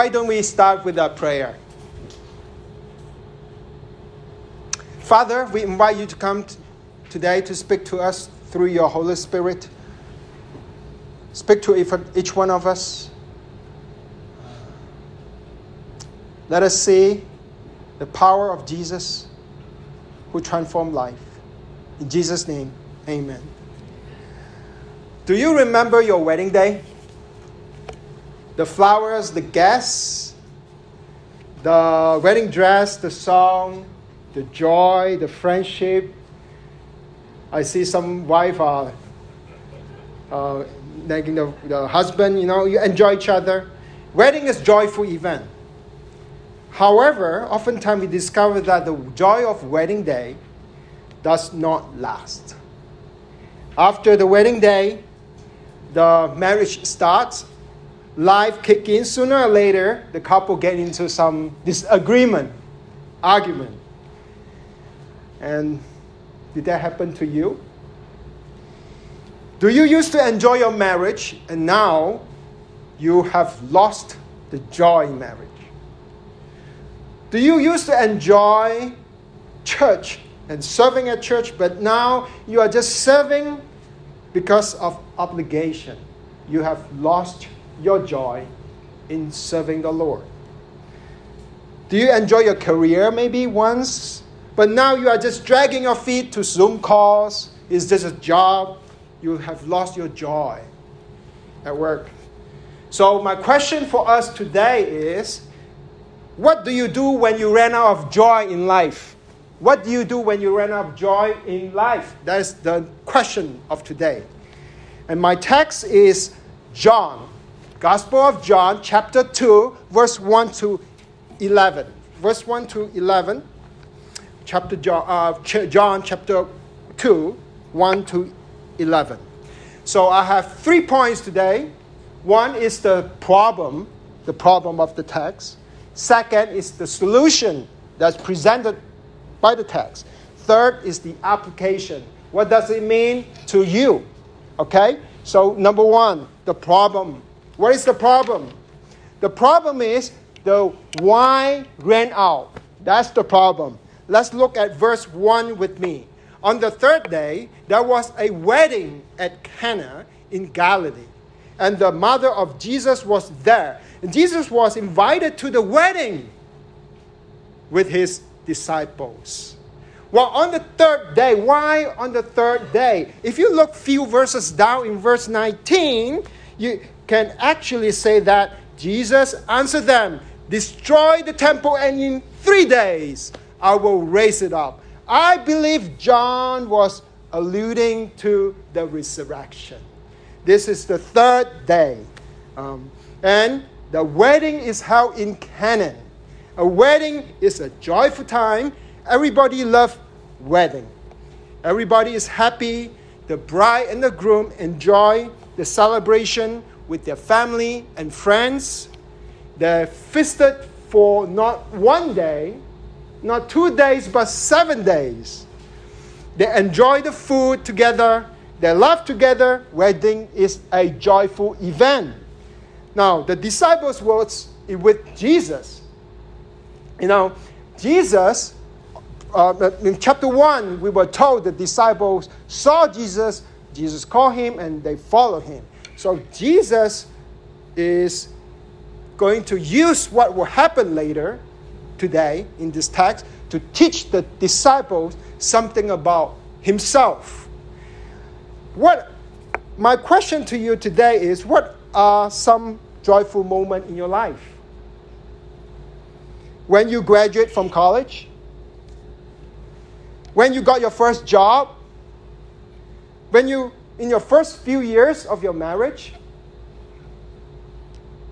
why don't we start with a prayer? Father, we invite you to come t- today to speak to us through your Holy Spirit. Speak to each one of us. Let us see the power of Jesus who transformed life. In Jesus' name, amen. Do you remember your wedding day? The flowers, the guests, the wedding dress, the song, the joy, the friendship. I see some wife are uh, nagging the, the husband, you know, you enjoy each other. Wedding is joyful event. However, oftentimes we discover that the joy of wedding day does not last. After the wedding day, the marriage starts, life kick in. Sooner or later, the couple get into some disagreement, argument. And did that happen to you? Do you used to enjoy your marriage and now you have lost the joy in marriage? Do you used to enjoy church and serving at church, but now you are just serving because of obligation? You have lost your joy in serving the Lord. Do you enjoy your career maybe once, but now you are just dragging your feet to Zoom calls? Is this a job? You have lost your joy at work. So, my question for us today is what do you do when you ran out of joy in life? What do you do when you ran out of joy in life? That is the question of today. And my text is John, Gospel of John, chapter 2, verse 1 to 11. Verse 1 to 11, chapter John, uh, John chapter 2, 1 to 11. So I have three points today. One is the problem, the problem of the text. Second is the solution that's presented by the text. Third is the application. What does it mean to you? Okay? So, number one, the problem. What is the problem? The problem is the wine ran out. That's the problem. Let's look at verse 1 with me. On the third day, there was a wedding at Cana in Galilee, and the mother of Jesus was there. And Jesus was invited to the wedding with his disciples. Well, on the third day, why on the third day? If you look few verses down in verse 19, you can actually say that Jesus answered them, Destroy the temple, and in three days I will raise it up. I believe John was alluding to the resurrection. This is the third day. Um, and the wedding is held in Canaan. A wedding is a joyful time. Everybody loves wedding. Everybody is happy. The bride and the groom enjoy the celebration with their family and friends. They feasted for not one day, not two days, but seven days. They enjoy the food together. They laugh together. Wedding is a joyful event. Now, the disciples were with Jesus. You know, Jesus, uh, in chapter 1, we were told the disciples saw Jesus, Jesus called him, and they followed him. So, Jesus is going to use what will happen later today in this text to teach the disciples something about himself. What my question to you today is what are some joyful moments in your life? When you graduate from college? When you got your first job? When you, in your first few years of your marriage?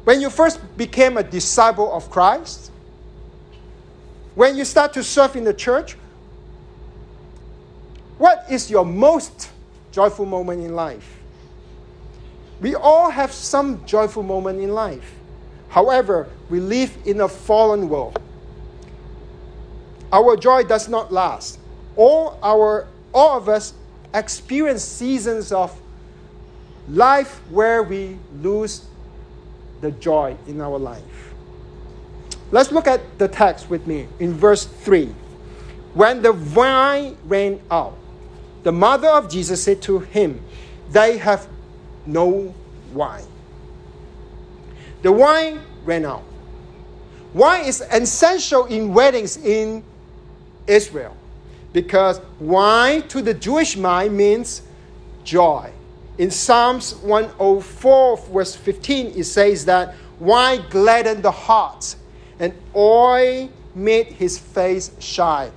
When you first became a disciple of Christ? When you start to serve in the church? What is your most joyful moment in life? We all have some joyful moment in life. However, we live in a fallen world. Our joy does not last. All our all of us experience seasons of life where we lose the joy in our life. Let's look at the text with me in verse 3. When the wine ran out, the mother of Jesus said to him, They have no wine. The wine ran out. Wine is essential in weddings in Israel because wine to the Jewish mind means joy. In Psalms 104, verse 15, it says that wine gladdened the heart and oil made his face shine.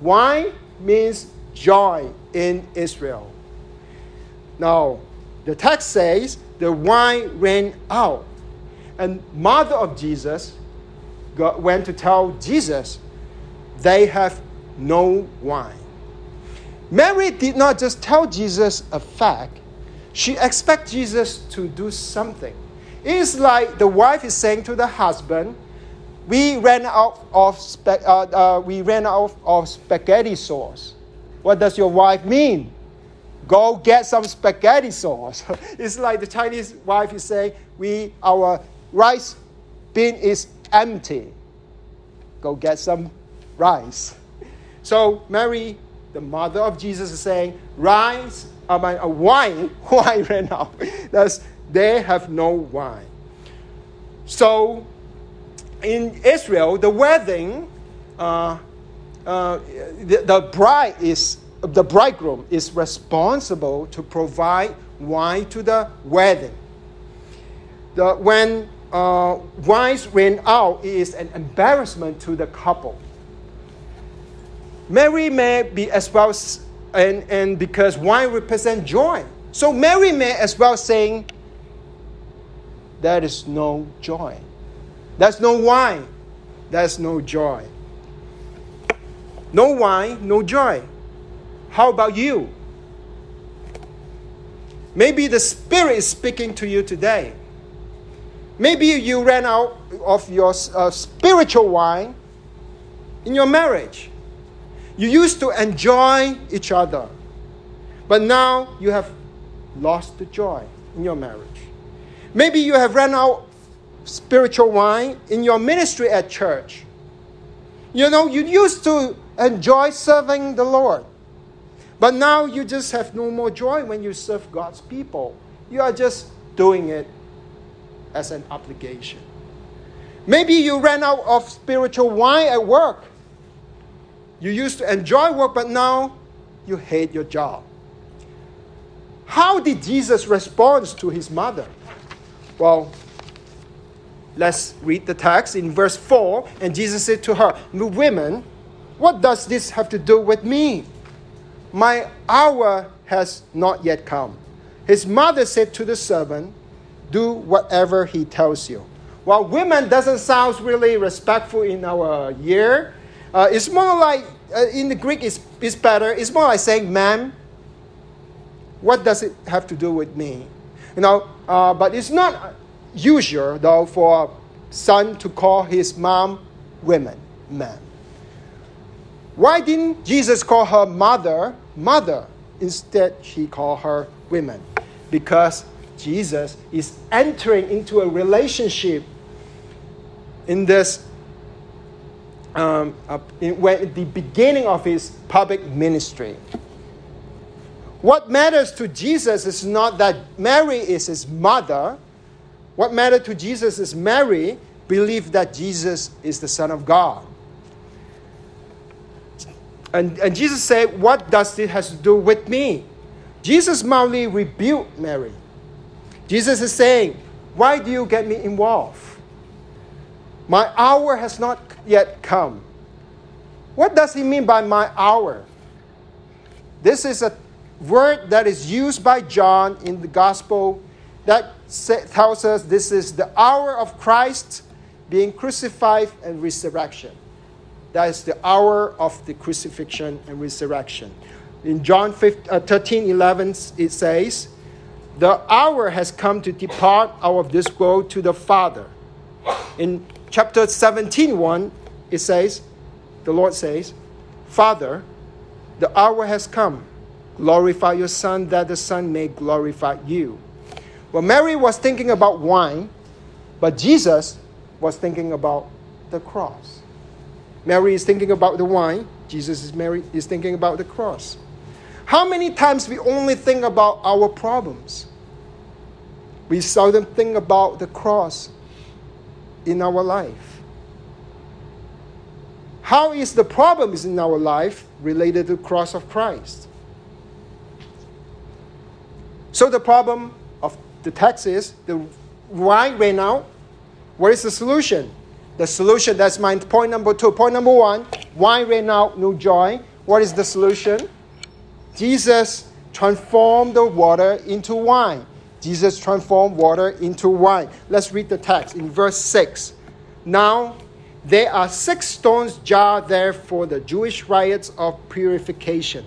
Wine means joy in Israel. Now, the text says the wine ran out. And mother of Jesus went to tell Jesus they have no wine. Mary did not just tell Jesus a fact, she expects Jesus to do something. It's like the wife is saying to the husband, we ran out of spe- uh, uh, we ran out of spaghetti sauce. What does your wife mean? Go get some spaghetti sauce. it's like the Chinese wife is saying, we our rice bin is empty. Go get some rice. So Mary, the mother of Jesus, is saying, Rise, I mean, uh, wine, wine ran out. Thus, they have no wine. So in Israel, the wedding, uh, uh, the, the bride is the bridegroom is responsible to provide wine to the wedding. The, when uh, wine ran out, it is an embarrassment to the couple. Mary may be as well, and, and because wine represents joy. So Mary may as well saying, there is no joy. There's no wine. There's no joy. No wine, no joy. How about you? Maybe the Spirit is speaking to you today. Maybe you ran out of your uh, spiritual wine in your marriage. You used to enjoy each other, but now you have lost the joy in your marriage. Maybe you have run out spiritual wine in your ministry at church. You know, you used to enjoy serving the Lord, but now you just have no more joy when you serve God's people. You are just doing it as an obligation. Maybe you ran out of spiritual wine at work. You used to enjoy work, but now you hate your job. How did Jesus respond to his mother? Well, let's read the text in verse 4. And Jesus said to her, Women, what does this have to do with me? My hour has not yet come. His mother said to the servant, Do whatever he tells you. Well, women doesn't sound really respectful in our year. Uh, it's more like, uh, in the Greek, it's, it's better. It's more like saying, Ma'am, what does it have to do with me? You know, uh, but it's not usual, though, for a son to call his mom women, man. Why didn't Jesus call her mother, mother? Instead, he called her women. Because Jesus is entering into a relationship in this, um, uh, in, when, the beginning of his public ministry. What matters to Jesus is not that Mary is his mother, what mattered to Jesus is Mary believed that Jesus is the Son of God. And, and Jesus said, What does this have to do with me? Jesus mildly rebuked Mary. Jesus is saying, Why do you get me involved? My hour has not yet come. What does he mean by my hour? This is a word that is used by John in the Gospel that tells us this is the hour of Christ being crucified and resurrection. That is the hour of the crucifixion and resurrection. In John 15, uh, 13 11, it says, The hour has come to depart out of this world to the Father. In chapter 17 1, it says, The Lord says, Father, the hour has come. Glorify your Son, that the Son may glorify you. Well, Mary was thinking about wine, but Jesus was thinking about the cross. Mary is thinking about the wine, Jesus is, Mary, is thinking about the cross. How many times we only think about our problems? We seldom think about the cross in our life. How is the problems in our life related to cross of Christ? So the problem of the text is the wine ran out. What is the solution? The solution, that's my point number two. Point number one, wine ran out, no joy. What is the solution? Jesus transformed the water into wine. Jesus transformed water into wine. Let's read the text in verse 6. Now, there are six stones jar there for the Jewish rites of purification,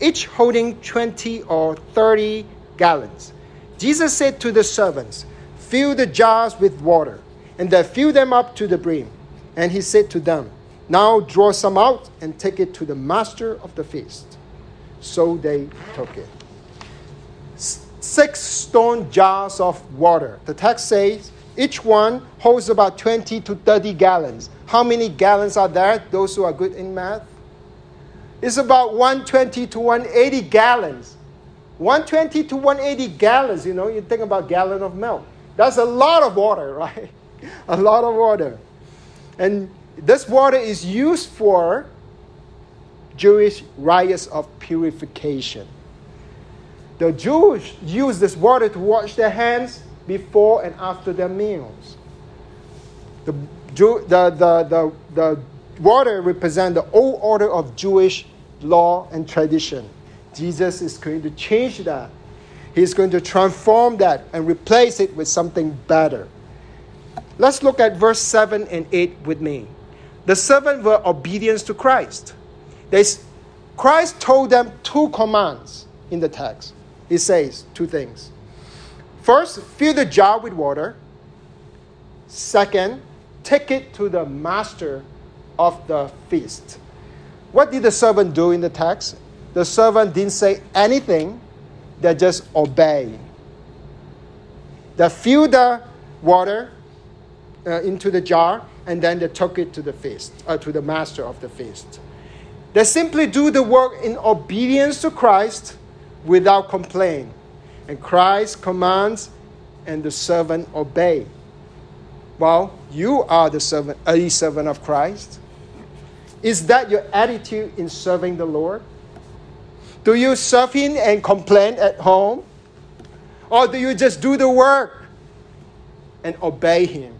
each holding 20 or 30 gallons. Jesus said to the servants, Fill the jars with water, and they filled them up to the brim. And he said to them, Now draw some out and take it to the master of the feast. So they took it six stone jars of water. The text says each one holds about 20 to 30 gallons. How many gallons are there? Those who are good in math? It's about 120 to 180 gallons. 120 to 180 gallons, you know, you think about gallon of milk. That's a lot of water, right? a lot of water. And this water is used for Jewish rites of purification. The Jews use this water to wash their hands before and after their meals. The, Jew, the, the, the, the water represents the old order of Jewish law and tradition. Jesus is going to change that. He's going to transform that and replace it with something better. Let's look at verse 7 and 8 with me. The servants were obedience to Christ. They, Christ told them two commands in the text it says two things. First, fill the jar with water. Second, take it to the master of the feast. What did the servant do in the text? The servant didn't say anything, they just obeyed. They filled the water uh, into the jar and then they took it to the feast, uh, to the master of the feast. They simply do the work in obedience to Christ without complaint. And Christ commands, and the servant obey. Well, you are the servant, a servant of Christ. Is that your attitude in serving the Lord? Do you serve Him and complain at home? Or do you just do the work and obey Him?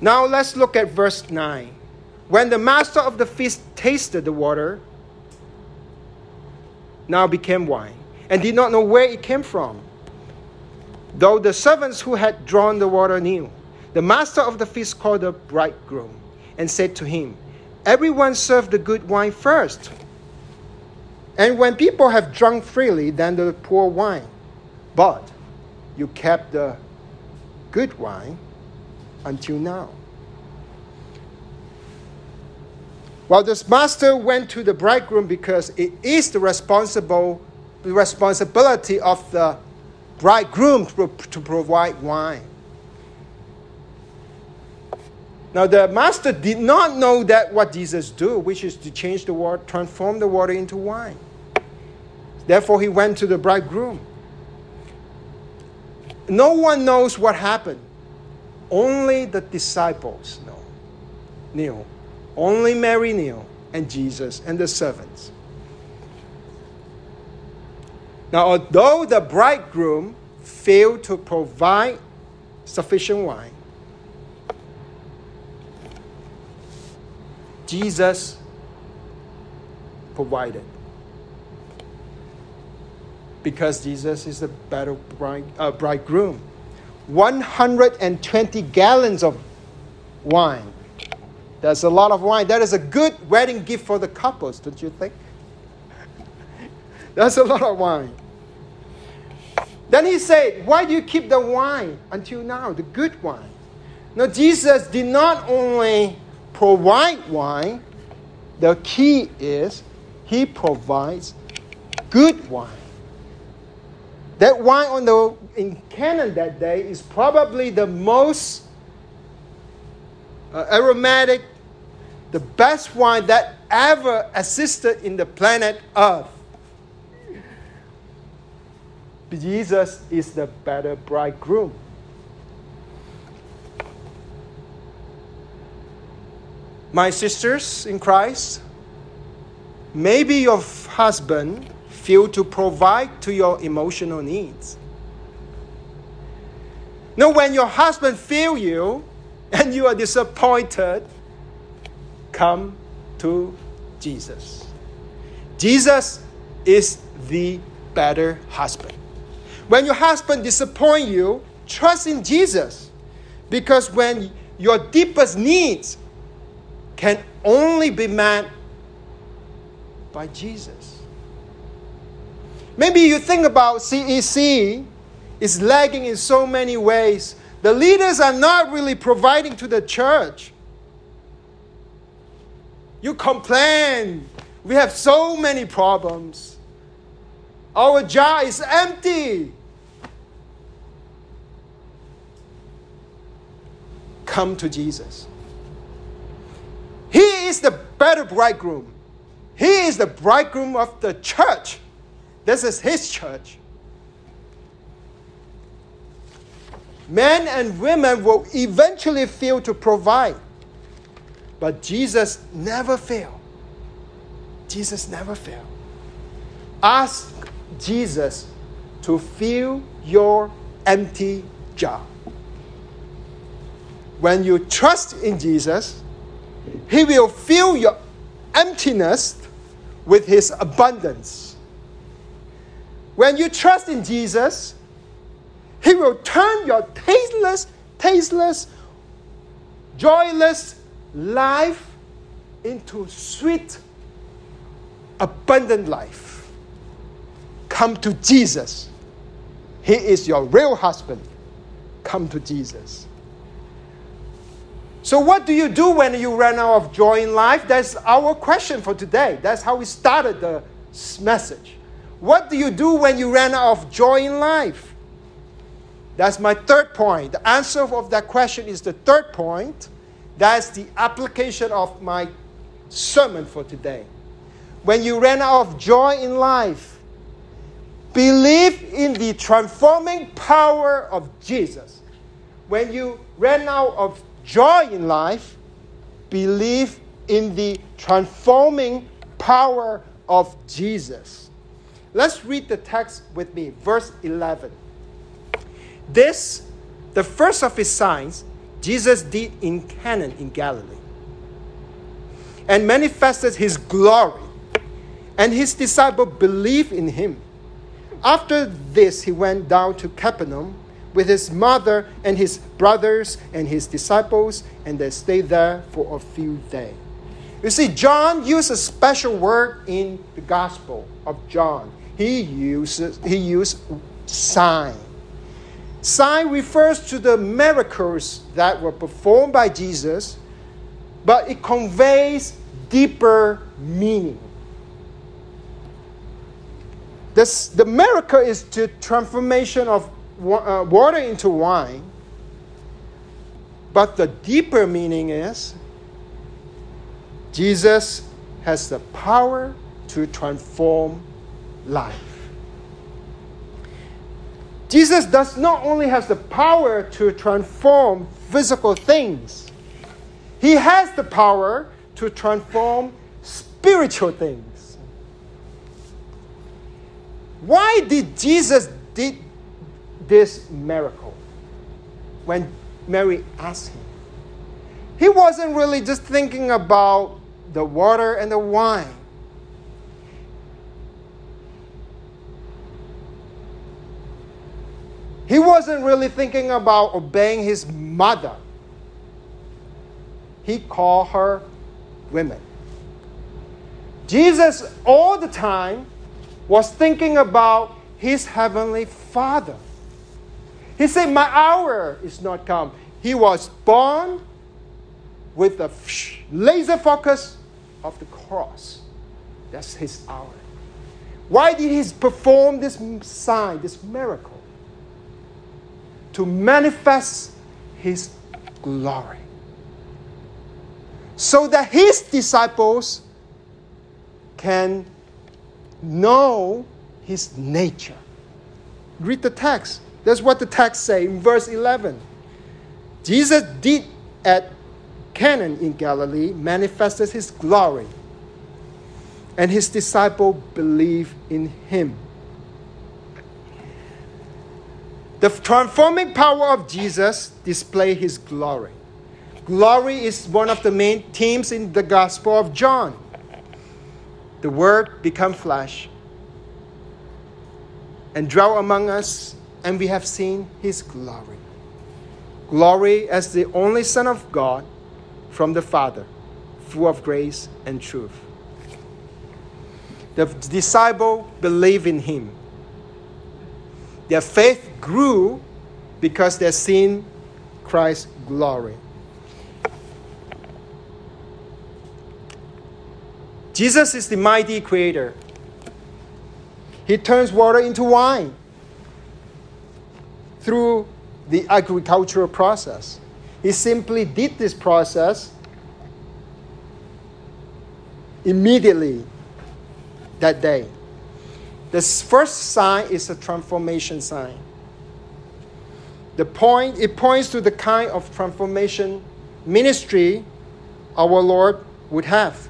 Now let's look at verse 9. When the master of the feast tasted the water, now became wine, and did not know where it came from, though the servants who had drawn the water knew. The master of the feast called the bridegroom and said to him, Everyone serve the good wine first. And when people have drunk freely, then the poor wine. But you kept the good wine until now. Well, this master went to the bridegroom because it is the responsible the responsibility of the bridegroom to, to provide wine. Now the master did not know that what Jesus do, which is to change the water, transform the water into wine. Therefore, he went to the bridegroom. No one knows what happened. Only the disciples know. Knew. Only Mary knew, and Jesus and the servants. Now, although the bridegroom failed to provide sufficient wine, Jesus provided. Because Jesus is the better bride, uh, bridegroom. 120 gallons of wine that's a lot of wine. That is a good wedding gift for the couples, don't you think? That's a lot of wine. Then he said, Why do you keep the wine until now, the good wine? Now, Jesus did not only provide wine, the key is he provides good wine. That wine on the, in Canaan that day is probably the most uh, aromatic, the best wine that ever existed in the planet Earth. Jesus is the better bridegroom. My sisters in Christ, maybe your husband failed to provide to your emotional needs. Now, when your husband fail you and you are disappointed, come to Jesus. Jesus is the better husband. When your husband disappoint you, trust in Jesus. Because when your deepest needs can only be met by Jesus. Maybe you think about CEC is lagging in so many ways. The leaders are not really providing to the church. You complain. We have so many problems. Our jar is empty. Come to Jesus. He is the better bridegroom. He is the bridegroom of the church. This is his church. Men and women will eventually fail to provide. But Jesus never failed. Jesus never failed. Ask Jesus to fill your empty jar. When you trust in Jesus, He will fill your emptiness with His abundance. When you trust in Jesus, He will turn your tasteless, tasteless, joyless life into sweet, abundant life come to Jesus. He is your real husband. Come to Jesus. So, what do you do when you run out of joy in life? That's our question for today. That's how we started the message. What do you do when you run out of joy in life? That's my third point. The answer of that question is the third point. That's the application of my sermon for today. When you ran out of joy in life, Believe in the transforming power of Jesus. When you ran out of joy in life, believe in the transforming power of Jesus. Let's read the text with me, verse 11. This, the first of his signs, Jesus did in Canaan in Galilee and manifested his glory, and his disciples believed in him. After this, he went down to Capernaum with his mother and his brothers and his disciples, and they stayed there for a few days. You see, John used a special word in the Gospel of John. He uses he used sign. Sign refers to the miracles that were performed by Jesus, but it conveys deeper meaning. This, the miracle is the transformation of uh, water into wine. But the deeper meaning is Jesus has the power to transform life. Jesus does not only has the power to transform physical things, he has the power to transform spiritual things. Why did Jesus did this miracle when Mary asked him? He wasn't really just thinking about the water and the wine. He wasn't really thinking about obeying his mother. He called her women. Jesus, all the time, was thinking about his heavenly Father. He said, My hour is not come. He was born with the laser focus of the cross. That's his hour. Why did he perform this sign, this miracle? To manifest his glory. So that his disciples can know his nature. Read the text. That's what the text says in verse 11. Jesus did at Cana in Galilee manifested his glory, and his disciple believed in him. The transforming power of Jesus display his glory. Glory is one of the main themes in the Gospel of John. The Word become flesh and dwell among us, and we have seen his glory. Glory as the only Son of God from the Father, full of grace and truth. The disciple believed in him. Their faith grew because they seen Christ's glory. Jesus is the mighty creator. He turns water into wine through the agricultural process. He simply did this process immediately that day. The first sign is a transformation sign. The point it points to the kind of transformation ministry our Lord would have.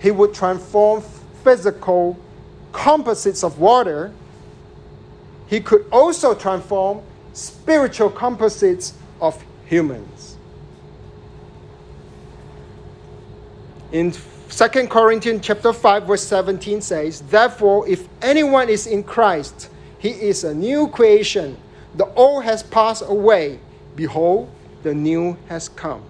He would transform physical composites of water. He could also transform spiritual composites of humans. In 2 Corinthians chapter 5 verse 17 says, "Therefore if anyone is in Christ, he is a new creation. The old has passed away; behold, the new has come."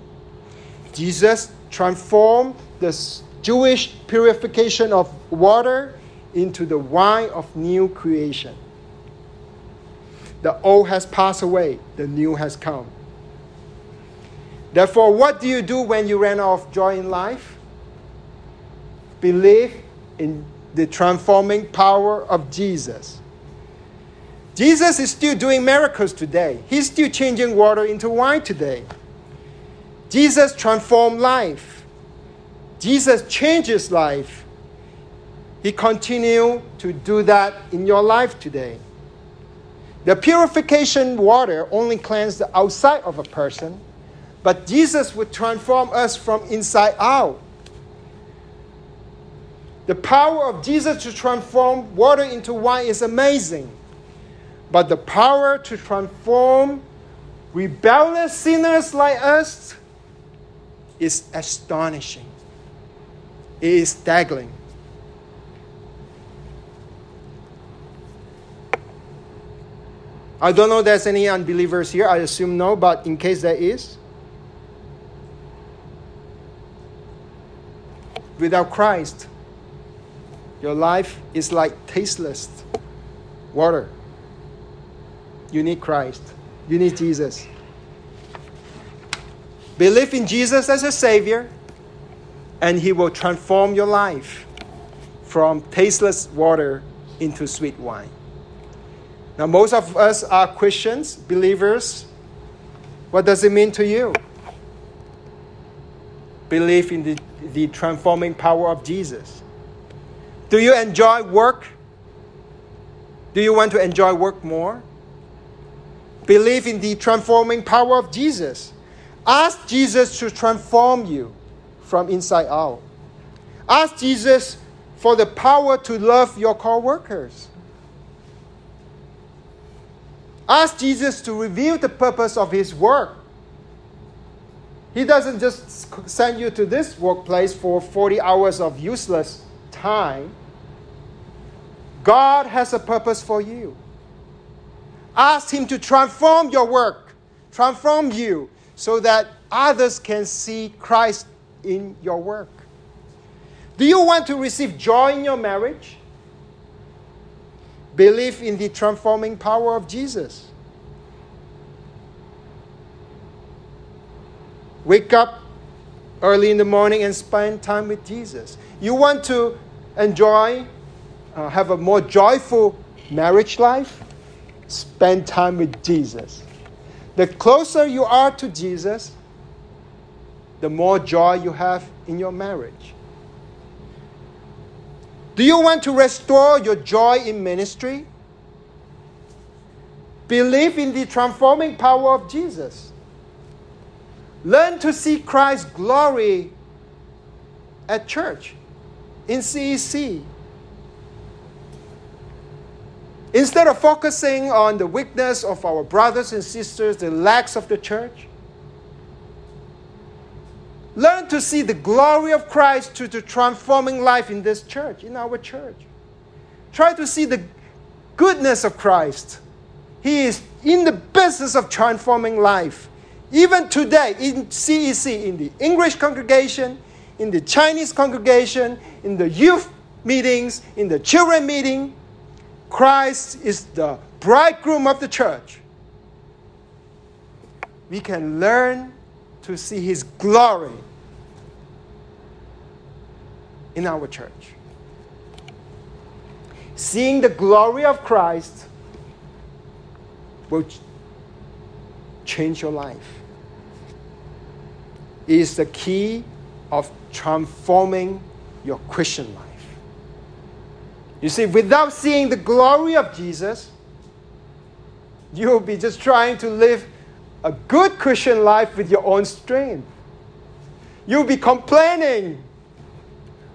Jesus transformed the Jewish purification of water into the wine of new creation. The old has passed away, the new has come. Therefore, what do you do when you ran out of joy in life? Believe in the transforming power of Jesus. Jesus is still doing miracles today. He's still changing water into wine today. Jesus transformed life. Jesus changes life. He continue to do that in your life today. The purification water only cleanses the outside of a person, but Jesus would transform us from inside out. The power of Jesus to transform water into wine is amazing. But the power to transform rebellious sinners like us is astonishing. It is staggering. I don't know if there's any unbelievers here. I assume no, but in case there is, without Christ, your life is like tasteless water. You need Christ. You need Jesus. Believe in Jesus as a Savior, and He will transform your life from tasteless water into sweet wine. Now, most of us are Christians, believers. What does it mean to you? Believe in the, the transforming power of Jesus. Do you enjoy work? Do you want to enjoy work more? Believe in the transforming power of Jesus. Ask Jesus to transform you from inside out. Ask Jesus for the power to love your co-workers. Ask Jesus to reveal the purpose of his work. He doesn't just send you to this workplace for 40 hours of useless time. God has a purpose for you. Ask Him to transform your work, transform you, so that others can see Christ in your work. Do you want to receive joy in your marriage? Believe in the transforming power of Jesus. Wake up early in the morning and spend time with Jesus. You want to enjoy uh, have a more joyful marriage life? Spend time with Jesus. The closer you are to Jesus, the more joy you have in your marriage. Do you want to restore your joy in ministry? Believe in the transforming power of Jesus. Learn to see Christ's glory at church, in CEC. Instead of focusing on the weakness of our brothers and sisters, the lacks of the church, learn to see the glory of Christ to the transforming life in this church, in our church. Try to see the goodness of Christ he is in the business of transforming life. Even today in CEC, in the English congregation, in the Chinese congregation, in the youth meetings, in the children meeting, Christ is the bridegroom of the church. We can learn to see his glory in our church. Seeing the glory of Christ will change your life. It is the key of transforming your Christian life. You see, without seeing the glory of Jesus, you'll be just trying to live a good Christian life with your own strength. You'll be complaining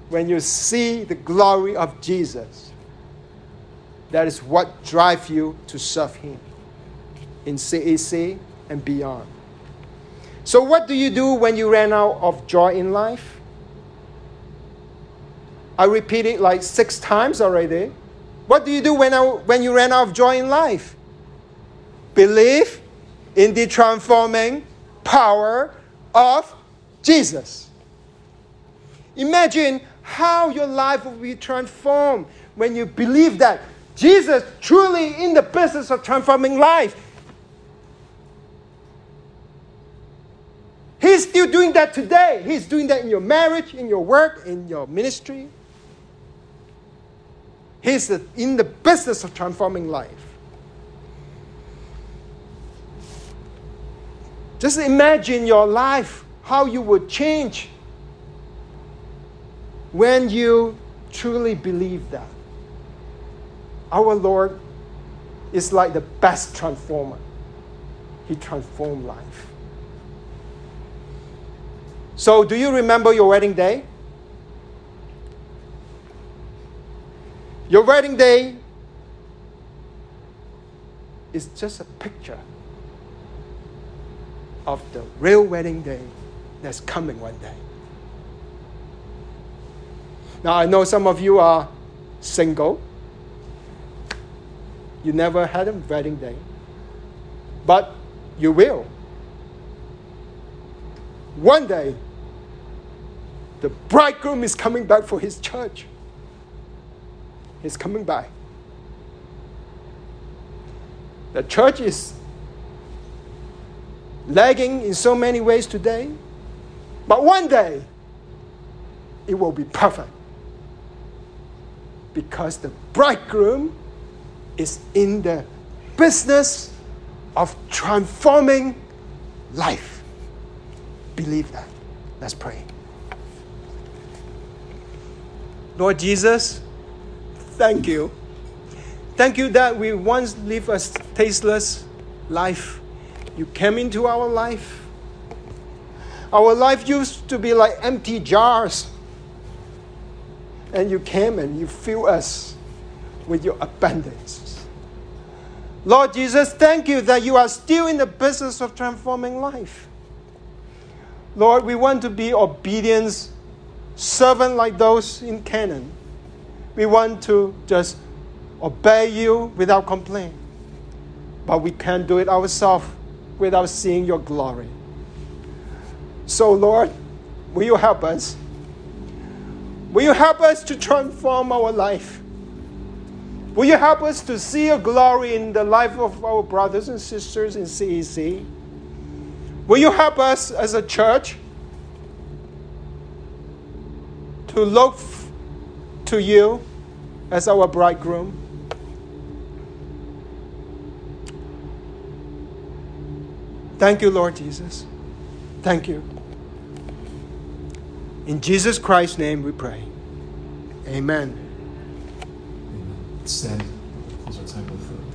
when you see the glory of Jesus. That is what drives you to serve Him in CEC and beyond. So, what do you do when you ran out of joy in life? I repeat it like six times already. What do you do when, I, when you ran out of joy in life? Believe in the transforming power of Jesus. Imagine how your life will be transformed when you believe that Jesus truly in the business of transforming life. He's still doing that today. He's doing that in your marriage, in your work, in your ministry. He's in the business of transforming life. Just imagine your life, how you would change when you truly believe that. Our Lord is like the best transformer. He transformed life. So, do you remember your wedding day? Your wedding day is just a picture of the real wedding day that's coming one day. Now, I know some of you are single. You never had a wedding day, but you will. One day, the bridegroom is coming back for his church. He's coming back. The church is lagging in so many ways today, but one day it will be perfect because the bridegroom is in the business of transforming life. Believe that. Let's pray. Lord Jesus, thank you. Thank you that we once lived a tasteless life. You came into our life. Our life used to be like empty jars. And you came and you filled us with your abundance. Lord Jesus, thank you that you are still in the business of transforming life. Lord, we want to be obedient servant like those in Canaan. We want to just obey you without complaint. But we can't do it ourselves without seeing your glory. So, Lord, will you help us? Will you help us to transform our life? Will you help us to see your glory in the life of our brothers and sisters in CEC? Will you help us as a church to look to you as our bridegroom. Thank you, Lord Jesus. Thank you. In Jesus Christ's name we pray. Amen. Amen. Stand. Close our time with